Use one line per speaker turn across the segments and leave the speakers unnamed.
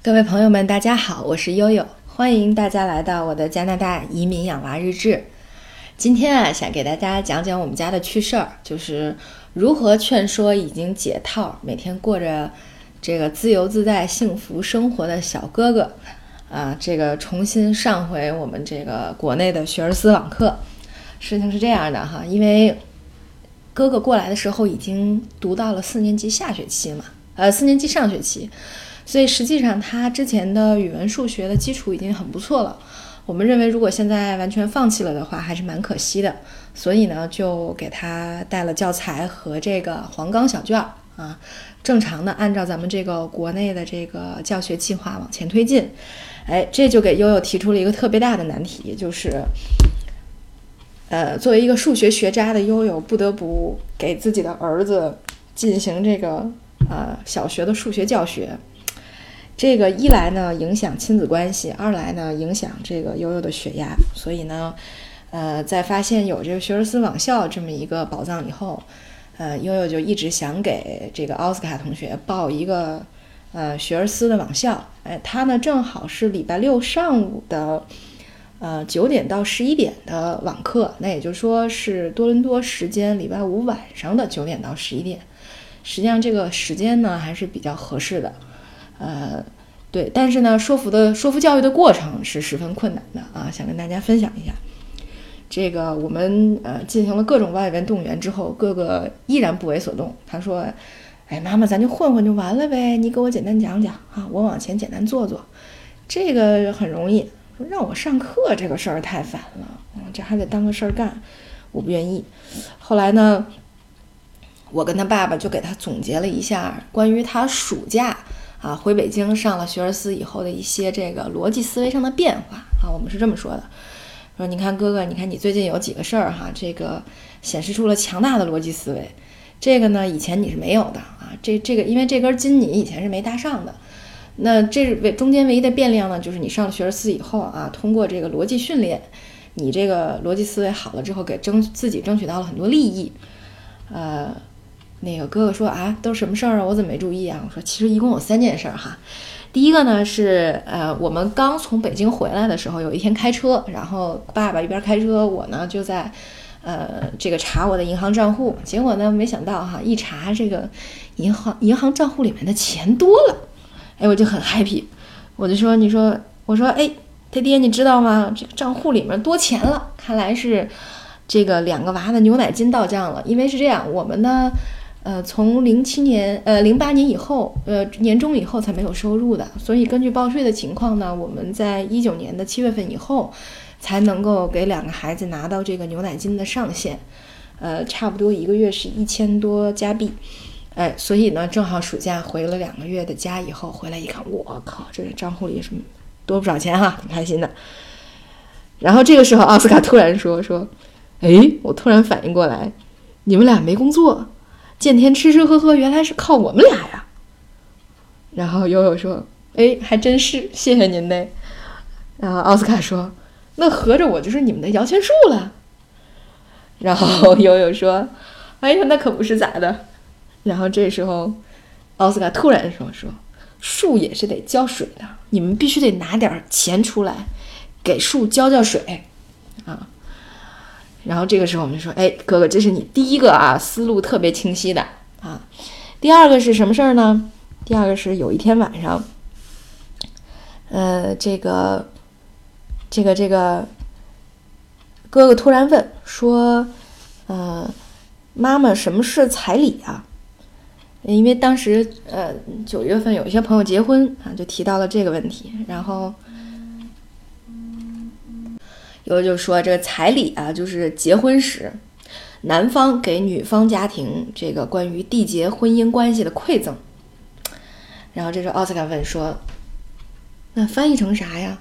各位朋友们，大家好，我是悠悠，欢迎大家来到我的加拿大移民养娃日志。今天啊，想给大家讲讲我们家的趣事儿，就是如何劝说已经解套、每天过着这个自由自在、幸福生活的小哥哥啊，这个重新上回我们这个国内的学而思网课。事情是这样的哈，因为哥哥过来的时候已经读到了四年级下学期嘛，呃，四年级上学期。所以实际上，他之前的语文、数学的基础已经很不错了。我们认为，如果现在完全放弃了的话，还是蛮可惜的。所以呢，就给他带了教材和这个黄冈小卷儿啊，正常的按照咱们这个国内的这个教学计划往前推进。哎，这就给悠悠提出了一个特别大的难题，就是，呃，作为一个数学学渣的悠悠，不得不给自己的儿子进行这个呃小学的数学教学。这个一来呢影响亲子关系，二来呢影响这个悠悠的血压，所以呢，呃，在发现有这个学而思网校这么一个宝藏以后，呃，悠悠就一直想给这个奥斯卡同学报一个呃学而思的网校。哎，他呢正好是礼拜六上午的呃九点到十一点的网课，那也就说是多伦多时间礼拜五晚上的九点到十一点。实际上这个时间呢还是比较合适的。呃，对，但是呢，说服的说服教育的过程是十分困难的啊，想跟大家分享一下。这个我们呃进行了各种外援动员之后，哥哥依然不为所动。他说：“哎，妈妈，咱就混混就完了呗，你给我简单讲讲啊，我往前简单做做，这个很容易。让我上课这个事儿太烦了，这还得当个事儿干，我不愿意。后来呢，我跟他爸爸就给他总结了一下关于他暑假。”啊，回北京上了学而思以后的一些这个逻辑思维上的变化啊，我们是这么说的：说你看哥哥，你看你最近有几个事儿哈，这个显示出了强大的逻辑思维，这个呢以前你是没有的啊。这这个因为这根筋你以前是没搭上的，那这唯中间唯一的变量呢，就是你上了学而思以后啊，通过这个逻辑训练，你这个逻辑思维好了之后，给争自己争取到了很多利益，呃。那个哥哥说啊，都什么事儿啊？我怎么没注意啊？我说其实一共有三件事儿哈。第一个呢是呃，我们刚从北京回来的时候，有一天开车，然后爸爸一边开车，我呢就在呃这个查我的银行账户。结果呢，没想到哈，一查这个银行银行账户里面的钱多了，哎，我就很 happy，我就说你说我说哎，他爹你知道吗？这个账户里面多钱了，看来是这个两个娃的牛奶金到账了。因为是这样，我们呢。呃，从零七年，呃，零八年以后，呃，年终以后才没有收入的，所以根据报税的情况呢，我们在一九年的七月份以后，才能够给两个孩子拿到这个牛奶金的上限，呃，差不多一个月是一千多加币，哎，所以呢，正好暑假回了两个月的家以后，回来一看，我靠，这账户里是多不少钱哈，挺开心的。然后这个时候，奥斯卡突然说说，哎，我突然反应过来，你们俩没工作。见天吃吃喝喝，原来是靠我们俩呀。然后悠悠说：“哎，还真是，谢谢您嘞。”然后奥斯卡说：“那合着我就是你们的摇钱树了。”然后悠悠说：“哎呀，那可不是咋的。”然后这时候，奥斯卡突然说：“说树也是得浇水的，你们必须得拿点钱出来，给树浇浇水啊。”然后这个时候我们就说：“哎，哥哥，这是你第一个啊，思路特别清晰的啊。第二个是什么事儿呢？第二个是有一天晚上，呃，这个，这个，这个哥哥突然问说：‘呃，妈妈，什么是彩礼啊？’因为当时呃九月份有一些朋友结婚啊，就提到了这个问题，然后。”悠悠就说这个彩礼啊，就是结婚时男方给女方家庭这个关于缔结婚姻关系的馈赠。然后这时候奥斯卡问说：“那翻译成啥呀？”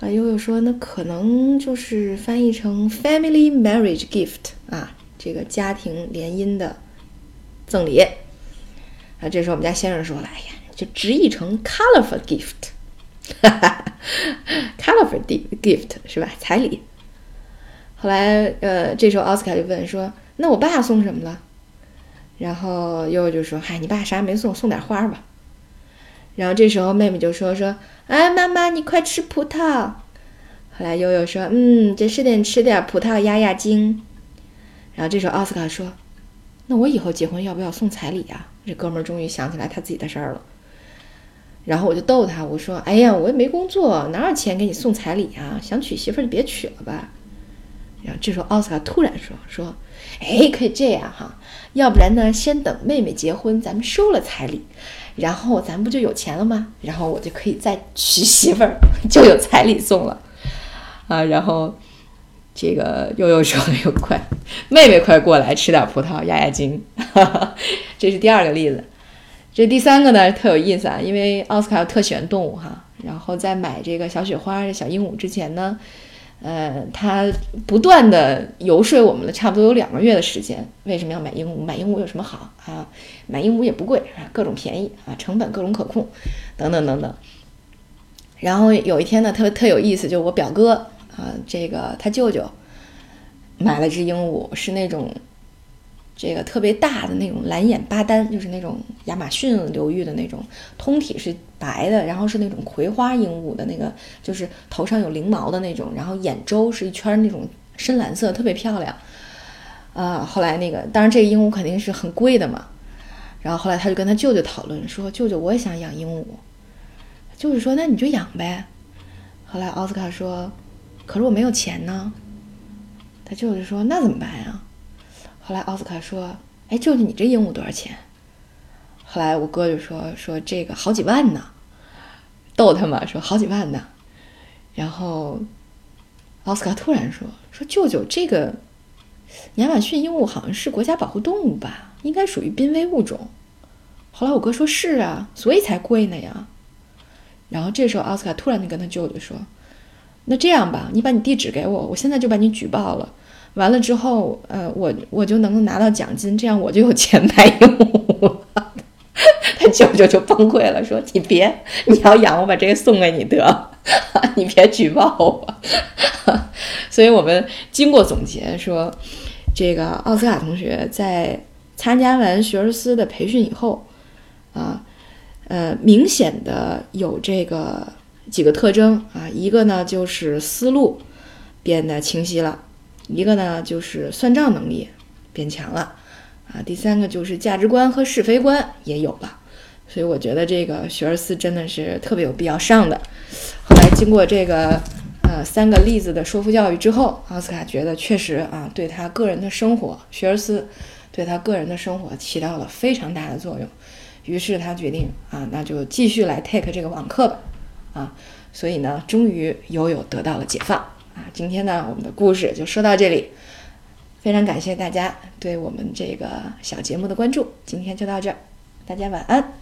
啊，悠悠说：“那可能就是翻译成 family marriage gift 啊，这个家庭联姻的赠礼。”啊，这时候我们家先生说：“了：“哎呀，就直译成 colorful gift。”哈哈 colorful gift 是吧？彩礼。后来，呃，这时候奥斯卡就问说：“那我爸送什么了？”然后悠悠就说：“嗨，你爸啥也没送，送点花吧。”然后这时候妹妹就说说，哎，妈妈你快吃葡萄。后来悠悠说，嗯，这是得吃点葡萄压压惊。然后这时候奥斯卡说，那我以后结婚要不要送彩礼呀？这哥们儿终于想起来他自己的事儿了。然后我就逗他，我说，哎呀，我也没工作，哪有钱给你送彩礼啊？想娶媳妇就别娶了吧。然后这时候奥斯卡突然说说，哎，可以这样哈，要不然呢，先等妹妹结婚，咱们收了彩礼，然后咱不就有钱了吗？然后我就可以再娶媳妇儿，就有彩礼送了啊。然后这个悠悠说又快，妹妹快过来吃点葡萄压压惊。这是第二个例子。这第三个呢特有意思啊，因为奥斯卡特喜欢动物哈，然后在买这个小雪花、小鹦鹉之前呢。呃，他不断的游说我们了，差不多有两个月的时间。为什么要买鹦鹉？买鹦鹉有什么好啊？买鹦鹉也不贵啊，各种便宜啊，成本各种可控，等等等等。然后有一天呢，特特有意思，就我表哥啊，这个他舅舅买了只鹦鹉，是那种。这个特别大的那种蓝眼巴丹，就是那种亚马逊流域的那种，通体是白的，然后是那种葵花鹦鹉的那个，就是头上有翎毛的那种，然后眼周是一圈那种深蓝色，特别漂亮。啊，后来那个，当然这个鹦鹉肯定是很贵的嘛。然后后来他就跟他舅舅讨论说：“舅舅，我也想养鹦鹉。”舅舅说：“那你就养呗。”后来奥斯卡说：“可是我没有钱呢。”他舅舅说：“那怎么办呀？”后来奥斯卡说：“哎，舅舅，你这鹦鹉多少钱？”后来我哥就说：“说这个好几万呢。”逗他嘛，说好几万呢。然后奥斯卡突然说：“说舅舅，这个亚马逊鹦鹉好像是国家保护动物吧？应该属于濒危物种。”后来我哥说：“是啊，所以才贵呢呀。”然后这时候奥斯卡突然就跟他舅舅说：“那这样吧，你把你地址给我，我现在就把你举报了。”完了之后，呃，我我就能够拿到奖金，这样我就有钱买鹦鹉了。他舅舅就崩溃了，说：“你别，你要养，我把这个送给你得，你别举报我。” 所以，我们经过总结说，这个奥斯卡同学在参加完学而思的培训以后，啊，呃，明显的有这个几个特征啊，一个呢就是思路变得清晰了。一个呢，就是算账能力变强了，啊，第三个就是价值观和是非观也有了，所以我觉得这个学而思真的是特别有必要上的。后来经过这个呃三个例子的说服教育之后，奥斯卡觉得确实啊，对他个人的生活，学而思对他个人的生活起到了非常大的作用，于是他决定啊，那就继续来 take 这个网课吧，啊，所以呢，终于悠悠得到了解放。啊，今天呢，我们的故事就说到这里，非常感谢大家对我们这个小节目的关注，今天就到这儿，大家晚安。